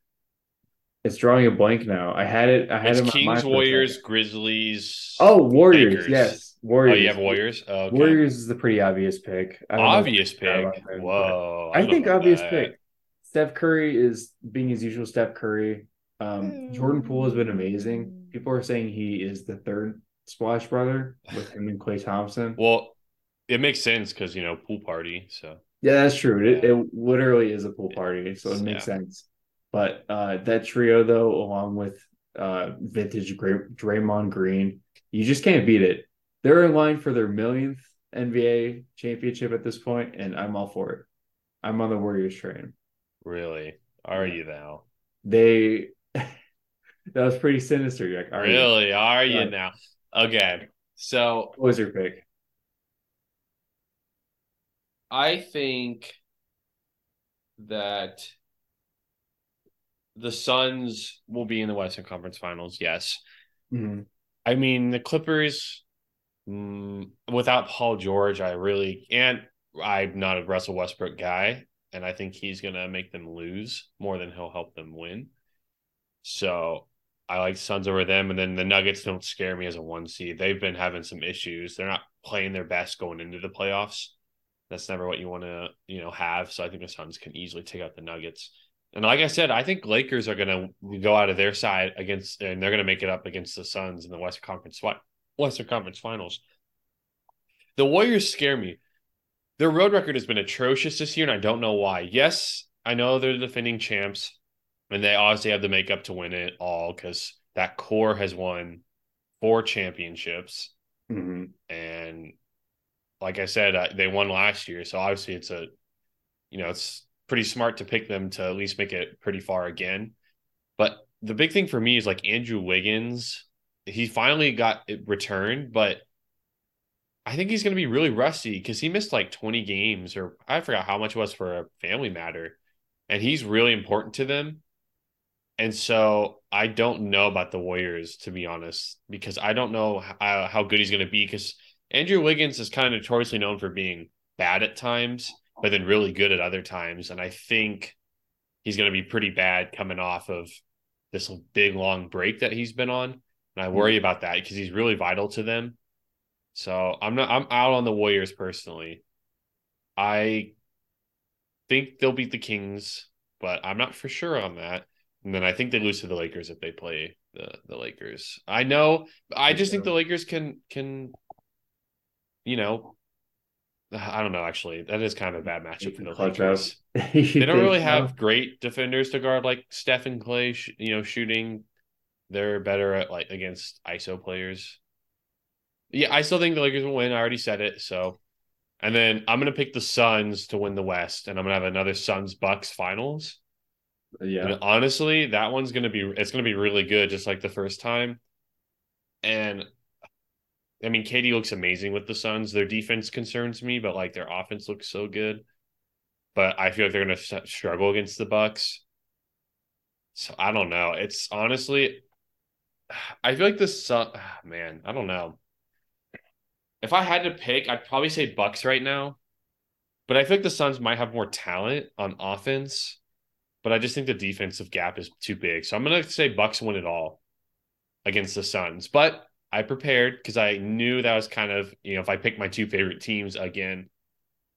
It's drawing a blank now. I had it. I had it's it Kings, Warriors, Grizzlies. Oh, Warriors. Lakers. Yes, Warriors. Oh, you have Warriors. Oh, okay. Warriors is the pretty obvious pick. Obvious pick. Whoa. I, I think obvious that. pick. Steph Curry is being his usual Steph Curry. Um, Jordan Poole has been amazing. People are saying he is the third Splash brother with him and Klay Thompson. Well, it makes sense because you know pool party. So yeah, that's true. Yeah. It, it literally is a pool party, so it makes yeah. sense. But uh, that trio, though, along with uh, vintage Draymond Green, you just can't beat it. They're in line for their millionth NBA championship at this point, and I'm all for it. I'm on the Warriors train. Really? Are you now? They that was pretty sinister. Like, are really? You? Are you now? Okay. So what was your pick? I think that the Suns will be in the Western Conference Finals. Yes. Mm-hmm. I mean, the Clippers, mm, without Paul George, I really, and I'm not a Russell Westbrook guy, and I think he's to make them lose more than he'll help them win. So I like Suns over them. And then the Nuggets don't scare me as a one seed. They've been having some issues. They're not playing their best going into the playoffs. That's never what you want to, you know, have. So I think the Suns can easily take out the Nuggets. And like I said, I think Lakers are going to go out of their side against, and they're going to make it up against the Suns in the West Conference Western Conference Finals. The Warriors scare me. Their road record has been atrocious this year, and I don't know why. Yes, I know they're the defending champs, and they obviously have the makeup to win it all because that core has won four championships, mm-hmm. and like I said, they won last year, so obviously it's a, you know, it's pretty smart to pick them to at least make it pretty far again. But the big thing for me is like Andrew Wiggins. He finally got it returned, but I think he's going to be really rusty because he missed like 20 games, or I forgot how much it was for a family matter. And he's really important to them. And so I don't know about the Warriors, to be honest, because I don't know how, uh, how good he's going to be. Because Andrew Wiggins is kind of notoriously known for being bad at times, but then really good at other times. And I think he's going to be pretty bad coming off of this big long break that he's been on. And I worry about that because he's really vital to them. So I'm not I'm out on the Warriors personally. I think they'll beat the Kings, but I'm not for sure on that. And then I think they lose to the Lakers if they play the the Lakers. I know. I just think the Lakers can can, you know, I don't know. Actually, that is kind of a bad matchup for the Lakers. they don't really have great defenders to guard like Steph and Klay. You know, shooting. They're better at like against ISO players. Yeah, I still think the Lakers will win. I already said it. So, and then I'm gonna pick the Suns to win the West, and I'm gonna have another Suns Bucks finals. Yeah. And honestly, that one's gonna be it's gonna be really good, just like the first time. And I mean, KD looks amazing with the Suns. Their defense concerns me, but like their offense looks so good. But I feel like they're gonna struggle against the Bucks. So I don't know. It's honestly, I feel like the Sun. Man, I don't know. If I had to pick, I'd probably say Bucks right now. But I like the Suns might have more talent on offense but I just think the defensive gap is too big. So I'm going to say Bucks win it all against the Suns. But I prepared because I knew that was kind of, you know, if I pick my two favorite teams again,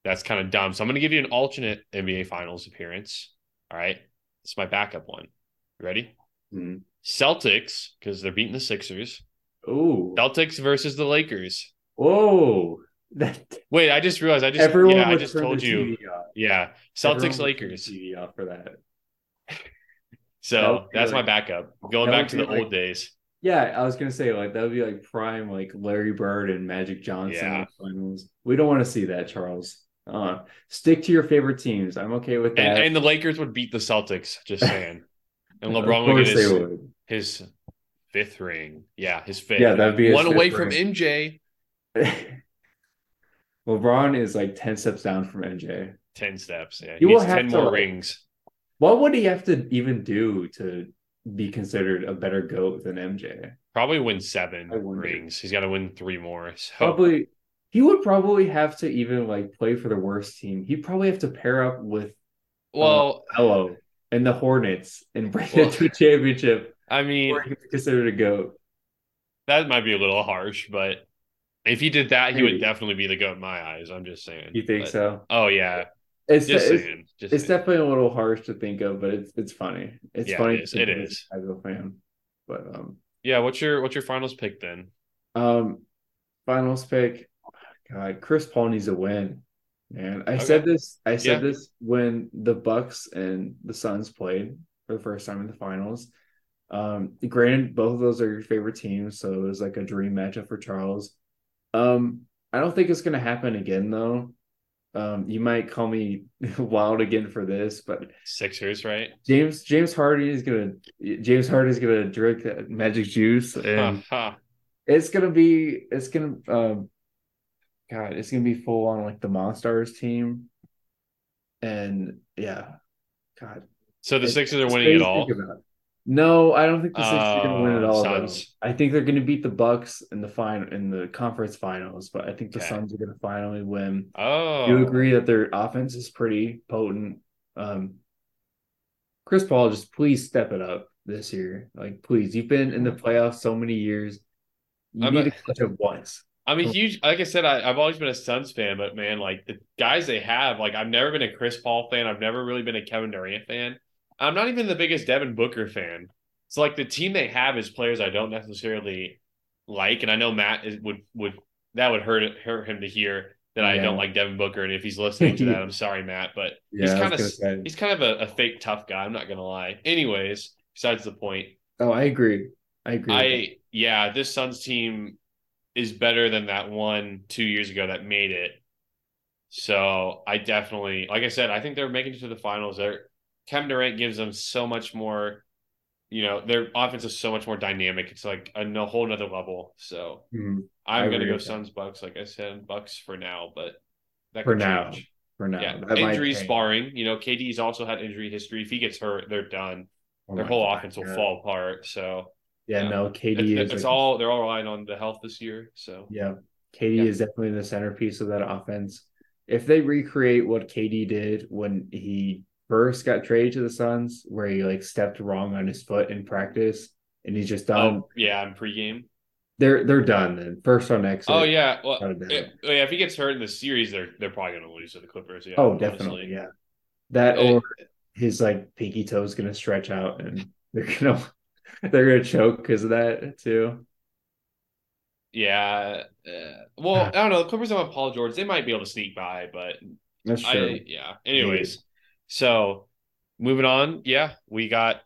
that's kind of dumb. So I'm going to give you an alternate NBA Finals appearance. All right. It's my backup one. You ready? Mm-hmm. Celtics, because they're beating the Sixers. Oh. Celtics versus the Lakers. Whoa. That Wait, I just realized I just Everyone yeah, I just told you. Yeah. Celtics Lakers. TV off for that. So that's like, my backup. Going back to the like, old days. Yeah, I was gonna say like that would be like prime like Larry Bird and Magic Johnson yeah. finals. We don't want to see that, Charles. Uh, stick to your favorite teams. I'm okay with that. And, and the Lakers would beat the Celtics. Just saying. And LeBron would get his, would. His fifth ring. Yeah, his fifth. Yeah, that'd be one away ring. from MJ. LeBron is like ten steps down from MJ. Ten steps. Yeah, he, he needs ten more rings. What would he have to even do to be considered a better goat than MJ? Probably win seven rings. He's got to win three more. So. Probably he would probably have to even like play for the worst team. He'd probably have to pair up with uh, well Hello and the Hornets and bring well, it to a championship. I mean, considered a goat. That might be a little harsh, but if he did that, he would definitely be the goat in my eyes. I'm just saying. You think but, so? Oh yeah. It's just it's, saying. Just it's saying. definitely a little harsh to think of, but it's it's funny. It's yeah, funny. It is. It is. As a fan, but um, yeah. What's your what's your finals pick then? Um, finals pick. God, Chris Paul needs a win. Man, I okay. said this. I said yeah. this when the Bucks and the Suns played for the first time in the finals. Um, granted, both of those are your favorite teams, so it was like a dream matchup for Charles. Um, I don't think it's gonna happen again though. Um, you might call me wild again for this, but Sixers, right? James James Harden is gonna James Harden is gonna drink that magic juice, and it's gonna be it's gonna um, God, it's gonna be full on like the Monstars team, and yeah, God. So the Sixers are winning it all. No, I don't think the Sixers are going to win at all. Suns. I think they're going to beat the Bucks in the final in the conference finals, but I think the okay. Suns are going to finally win. Oh, you agree that their offense is pretty potent? Um, Chris Paul, just please step it up this year. Like, please, you've been in the playoffs so many years. You I'm need a, to catch up once. I'm a huge, like I said, I, have always been a Suns fan, but man, like the guys they have, like I've never been a Chris Paul fan. I've never really been a Kevin Durant fan. I'm not even the biggest Devin Booker fan. So like the team they have is players I don't necessarily like, and I know Matt is, would would that would hurt hurt him to hear that yeah. I don't like Devin Booker, and if he's listening to that, I'm sorry, Matt, but yeah, he's kind of he's kind of a, a, fake tough guy. I'm not gonna lie. Anyways, besides the point. Oh, I agree. I agree. I yeah, this Suns team is better than that one two years ago that made it. So I definitely, like I said, I think they're making it to the finals. They're Kevin Durant gives them so much more. You know, their offense is so much more dynamic. It's like a, a whole nother level. So mm-hmm. I'm gonna go Suns Bucks, like I said, Bucks for now, but that for now. Change. For now, yeah. Injury sparring. You know, KD's also had injury history. If he gets hurt, they're done. Oh their whole God, offense will fall apart. So Yeah, Yeah. no, it's, KD is it's like- all they're all relying on the health this year. So Yeah, KD Yeah. is definitely the centerpiece of that offense. If they recreate what KD did when he first got traded to the Suns, where he like stepped wrong on his foot in practice, and he's just done, oh yeah, in pregame. they're they're done then. First on exit. Oh yeah, well Without a doubt. it- yeah, if he gets hurt in the series, they're they're probably going to lose to the Clippers. Yeah, Oh, honestly. definitely, yeah. That Eh. or his like pinky toe is gonna stretch out, and they're gonna they're gonna choke because of that too. Yeah. Uh, well, I don't know. The Clippers don't have Paul George. They might be able to sneak by, but That's true. I yeah. Anyways, so moving on. Yeah, we got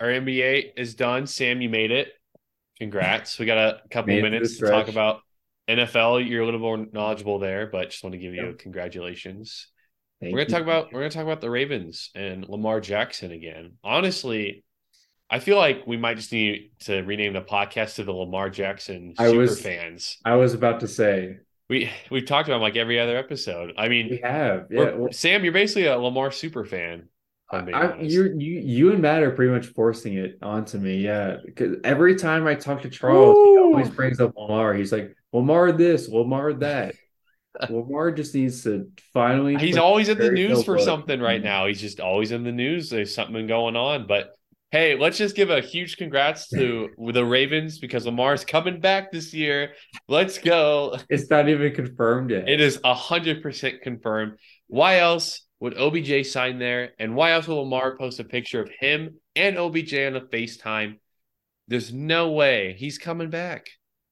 our NBA is done. Sam, you made it. Congrats. We got a couple Made it to the minutes to talk about NFL. You're a little more knowledgeable there, but just want to give you Yep. congratulations. Thank we're gonna you. talk about we're gonna talk about the Ravens and Lamar Jackson again. Honestly, I feel like we might just need to rename the podcast to the Lamar Jackson I Super was- Fans. I was about to say We we've talked about him like every other episode. I mean, we have. Yeah, well, Sam, you're basically a Lamar super fan. I'm being I, honest. you you you and Matt are pretty much forcing it onto me, yeah. Because every time I talk to Charles, he always brings up Lamar. He's like, Lamar this, Lamar that. Lamar just needs to finally. He's always in the news Hill for book. something right mm-hmm. now. He's just always in the news. There's something going on. But hey, let's just give a huge congrats to the Ravens because Lamar's coming back this year. Let's go. It's not even confirmed yet. It is hundred percent confirmed. Why else would OBJ sign there? And why else will Lamar post a picture of him and OBJ on a FaceTime? There's no way he's coming back.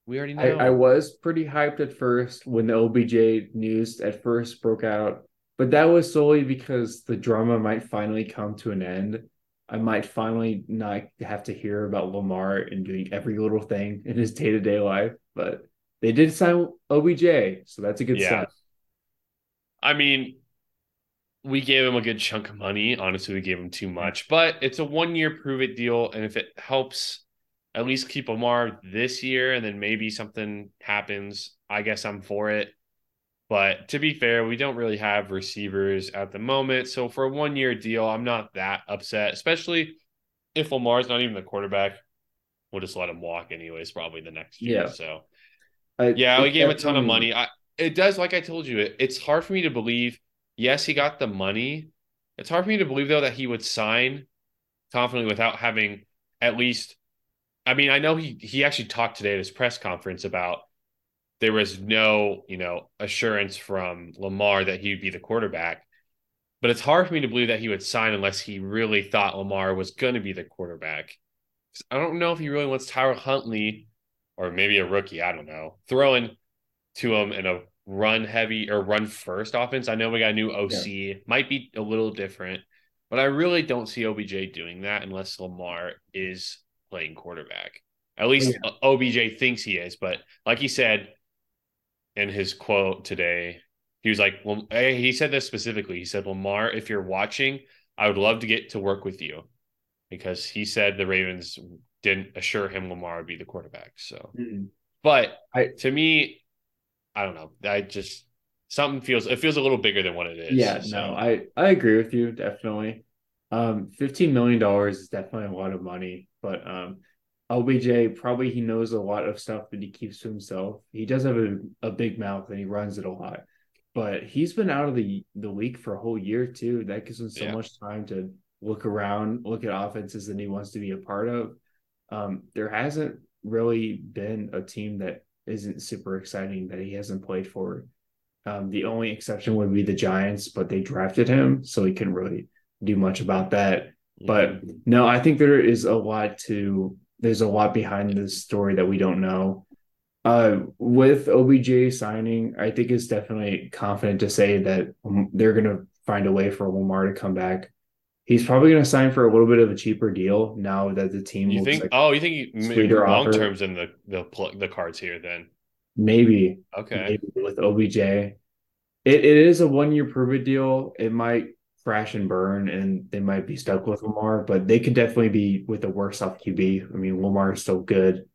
We already I, know. I was pretty hyped at first when the OBJ news at first broke out, but that was solely because the drama might finally come to an end. I might finally not have to hear about Lamar and doing every little thing in his day to day life. But they did sign OBJ, so that's a good Yeah. sign. I mean, we gave him a good chunk of money. Honestly, we gave him too much, but it's a one year prove it deal. And if it helps at least keep Lamar this year and then maybe something happens, I guess I'm for it. But to be fair, we don't really have receivers at the moment. So for a one year deal, I'm not that upset, especially if Lamar's not even the quarterback. We'll just let him walk anyways, probably the next year. Yeah. So I- yeah, we gave him a ton of money. I it does, like I told you, it, it's hard for me to believe. Yes, he got the money. It's hard for me to believe though that he would sign confidently without having at least. I mean, I know he he actually talked today at his press conference about there was no you know assurance from Lamar that he would be the quarterback. But it's hard for me to believe that he would sign unless he really thought Lamar was going to be the quarterback. I don't know if he really wants Tyler Huntley or maybe a rookie, I don't know, throwing to him in a run heavy or run first offense. I know we got a new OC, might be a little different, but I really don't see OBJ doing that unless Lamar is playing quarterback. At least OBJ thinks he is, but like he said in his quote today, he was like, well, he said this specifically. He said, Lamar, if you're watching, I would love to get to work with you because he said the Ravens didn't assure him Lamar would be the quarterback. So, Mm. but I- to me, I don't know. I just something feels it feels a little bigger than what it is. Yeah, So, no, I I agree with you definitely. Um, fifteen million dollars is definitely a lot of money, but um, OBJ probably he knows a lot of stuff that he keeps to himself. He does have a, a big mouth and he runs it a lot, but he's been out of the the league for a whole year too. That gives him so Yeah. much time to look around, look at offenses that he wants to be a part of. Um, there hasn't really been a team that isn't super exciting that he hasn't played for. Um, the only exception would be the Giants, but they drafted him, so he couldn't really do much about that. But no, I think there is a lot to there's a lot behind this story that we don't know. Uh, with OBJ signing, I think it's definitely confident to say that they're going to find a way for Lamar to come back. He's probably going to sign for a little bit of a cheaper deal now that the team you think? like oh, you think long terms in the the the cards here? Then maybe okay, maybe with OBJ. It it is a one year prove it deal. It might crash and burn, and they might be stuck with Lamar, but they could definitely be with a worse off QB. I mean, Lamar is still good,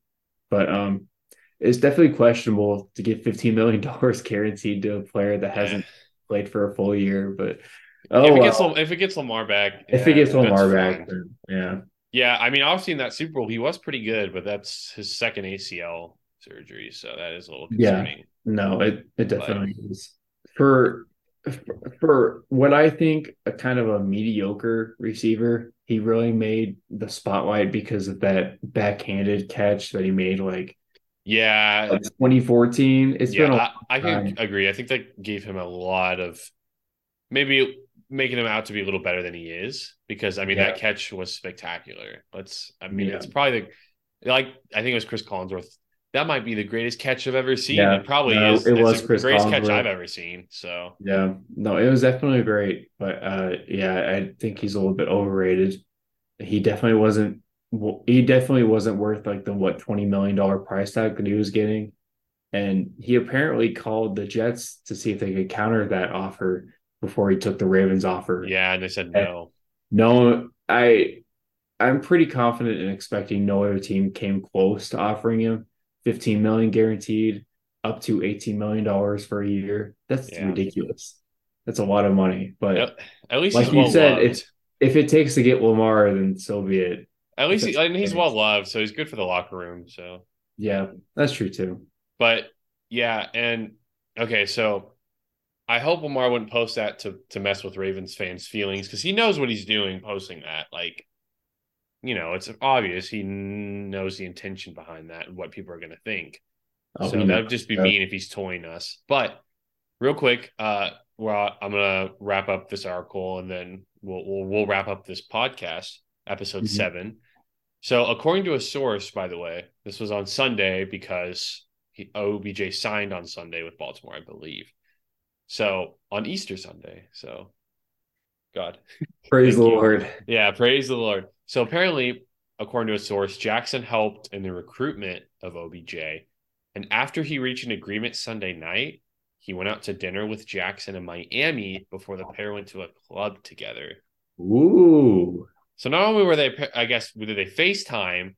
but um, it's definitely questionable to get fifteen million dollars guaranteed to a player that hasn't played for a full year. But oh, if it gets Lam- if it gets Lamar back, if yeah, it gets Lamar back, then, yeah, Yeah, I mean, obviously in that Super Bowl he was pretty good, but that's his second ACL surgery, so that is a little concerning. Yeah. No, it it definitely but, is. For for what I think a kind of a mediocre receiver, he really made the spotlight because of that backhanded catch that he made like yeah, like 2014. It's yeah, been I, I can agree. I think that gave him a lot of maybe making him out to be a little better than he is because I mean yeah. that catch was spectacular. Let's I mean yeah. it's probably the like I think it was Cris Collinsworth. That might be the greatest catch I've ever seen. Yeah, it probably no, is. It was the greatest catch I've ever seen. So yeah, no, it was definitely great. But uh, yeah, I think he's a little bit overrated. He definitely wasn't. He definitely wasn't worth like the what twenty million dollar price tag that he was getting. And he apparently called the Jets to see if they could counter that offer before he took the Ravens offer. Yeah, and they said no. no, I I'm pretty confident in expecting no other team came close to offering him 15 million guaranteed, up to 18 million dollars for a year. That's yeah. ridiculous. That's a lot of money. But at, at least like you said, if if it takes to get Lamar, then so be it. At least he, and he's well loved, so he's good for the locker room. So yeah, that's true too. But yeah, and okay, so I hope Lamar wouldn't post that to to mess with Ravens fans' feelings because he knows what he's doing posting that. Like, you know, it's obvious he knows the intention behind that and what people are going to think. Oh, so that would just be mean if he's toying us. But real quick, uh, well, I'm gonna wrap up this article and then we'll we'll, we'll wrap up this podcast, episode mm-hmm. seven. So, according to a source, by the way, this was on Sunday because he, OBJ signed on Sunday with Baltimore, I believe. So on Easter Sunday. So God. Praise the Lord. Yeah, praise the Lord. So apparently, according to a source, Jackson helped in the recruitment of OBJ. And after he reached an agreement Sunday night, he went out to dinner with Jackson in Miami before the pair went to a club together. Ooh. So not only were they, I guess, did they FaceTime,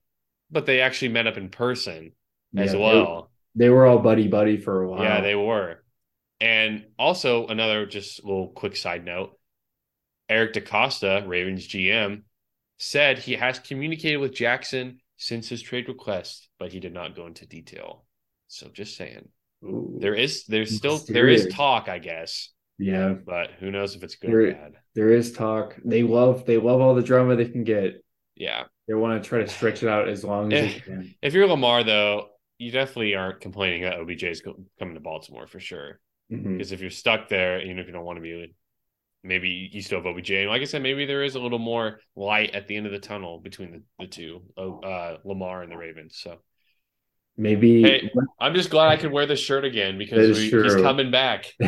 but they actually met up in person yeah, as well. They, they were all buddy buddy for a while. Yeah, they were. And also another just little quick side note: Eric DeCosta, Ravens GM, said he has communicated with Jackson since his trade request, but he did not go into detail. So just saying, Ooh, there is there's still there is talk, I guess. Yeah, but who knows if it's good there, or bad. There is talk. They love they love all the drama they can get. Yeah, they want to try to stretch it out as long as if, they can. If you're Lamar, though, you definitely aren't complaining that OBJ is coming to Baltimore for sure. Mm-hmm. Because if you're stuck there, even if you don't want to be, maybe you still have OBJ. And like I said, maybe there is a little more light at the end of the tunnel between the, the two, uh, Lamar and the Ravens. So maybe hey, I'm just glad I could wear this shirt again because we, he's coming back.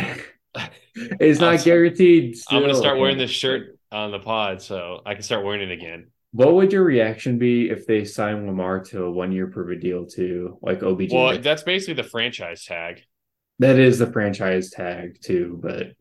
it's not guaranteed. Still. I'm gonna start wearing this shirt on the pod, so I can start wearing it again. What would your reaction be if they sign Lamar to a one year privy deal to like OBJ? Well, that's basically the franchise tag. That is the franchise tag too, but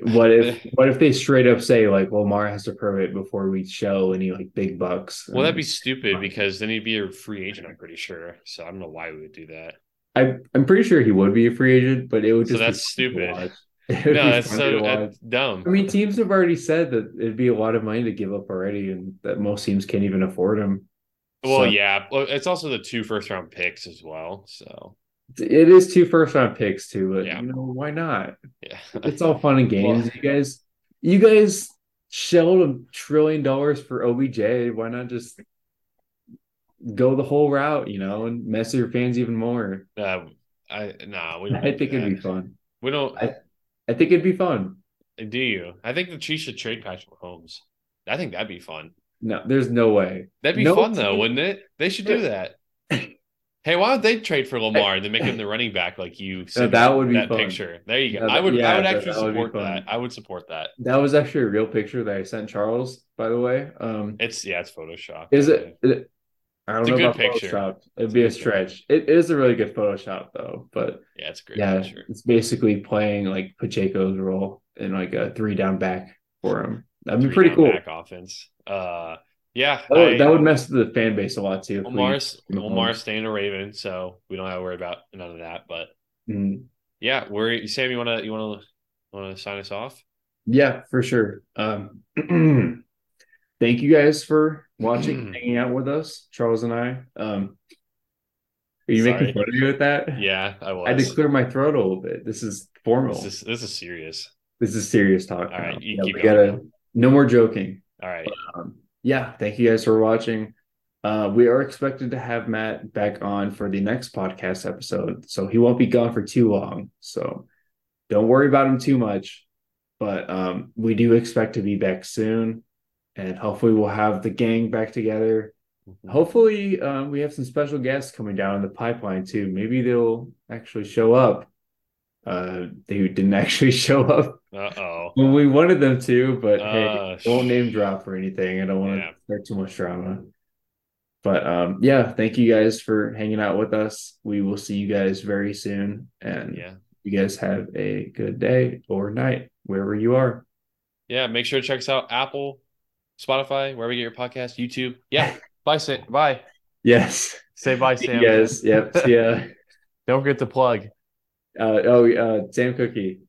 what if what if they straight up say like well Mara has to prove it before we show any like big bucks? Well, that'd be stupid because then he'd be a free agent. I'm pretty sure. So I don't know why we would do that. I I'm pretty sure he would be a free agent, but it would just so that's stupid. no, that's so that's dumb. I mean, teams have already said that it'd be a lot of money to give up already, and that most teams can't even afford him. Well, so. yeah, it's also the two first round picks as well. So it is two first round picks too, but yeah. you know why not? Yeah, it's all fun and games. Well, you guys, you guys shelled a trillion dollars for OBJ. Why not just go the whole route? You know, and mess with your fans even more. Uh, I nah, we I think it'd be fun. We don't. I, I think it'd be fun. Do you? I think the Chiefs should trade Patrick Mahomes. I think that'd be fun. No, there's no way. That'd be no fun though, wouldn't it? They should do that. Hey, why don't they trade for Lamar and then make him the running back like you said that would be that fun. picture? There you go. I would yeah, I would actually that support that. I would support that. That was actually a real picture that I sent Charles, by the way. Um it's yeah, it's Photoshop. Is it, it I don't it's know about picture. Photoshop. It'd it's be a, a stretch. It is a really good Photoshop though, but yeah, it's great. Yeah, picture. it's basically playing like Pacheco's role in like a three down back for him. That'd be pretty cool. Back offense. Uh yeah, that would, I, that would mess with the fan base a lot too. Lamar's Lamar's staying a Raven, so we don't have to worry about none of that. But mm. yeah, we're Sam. You wanna you wanna wanna sign us off? Yeah, for sure. Um, thank you guys for watching, hanging out with us, Charles and I. Um, are you Sorry. making fun of me with that? Yeah, I was. I had to clear my throat a little bit. This is formal. This is this is serious. This is serious talk. All right, you Yeah, we gotta no more joking. All right. Um, yeah, thank you guys for watching. Uh, we are expected to have Matt back on for the next podcast episode, so he won't be gone for too long. So don't worry about him too much. But um, we do expect to be back soon, and hopefully we'll have the gang back together. Hopefully, um, we have some special guests coming down the pipeline too. Maybe they'll actually show up. Uh, they didn't actually show up Uh oh. when we wanted them to, but hey, Uh, won't name drop or anything. I don't want Yeah. to start too much drama. But um, yeah, thank you guys for hanging out with us. We will see you guys very soon, and Yeah. you guys have a good day or night wherever you are. Yeah. Make sure to check us out. Apple, Spotify, wherever you get your podcast, YouTube. Yeah. bye, Sam. Bye. Yes, Say bye, Sam. Yes. Yep. See ya. Don't forget to plug. Uh, oh, uh, Sam Cookie.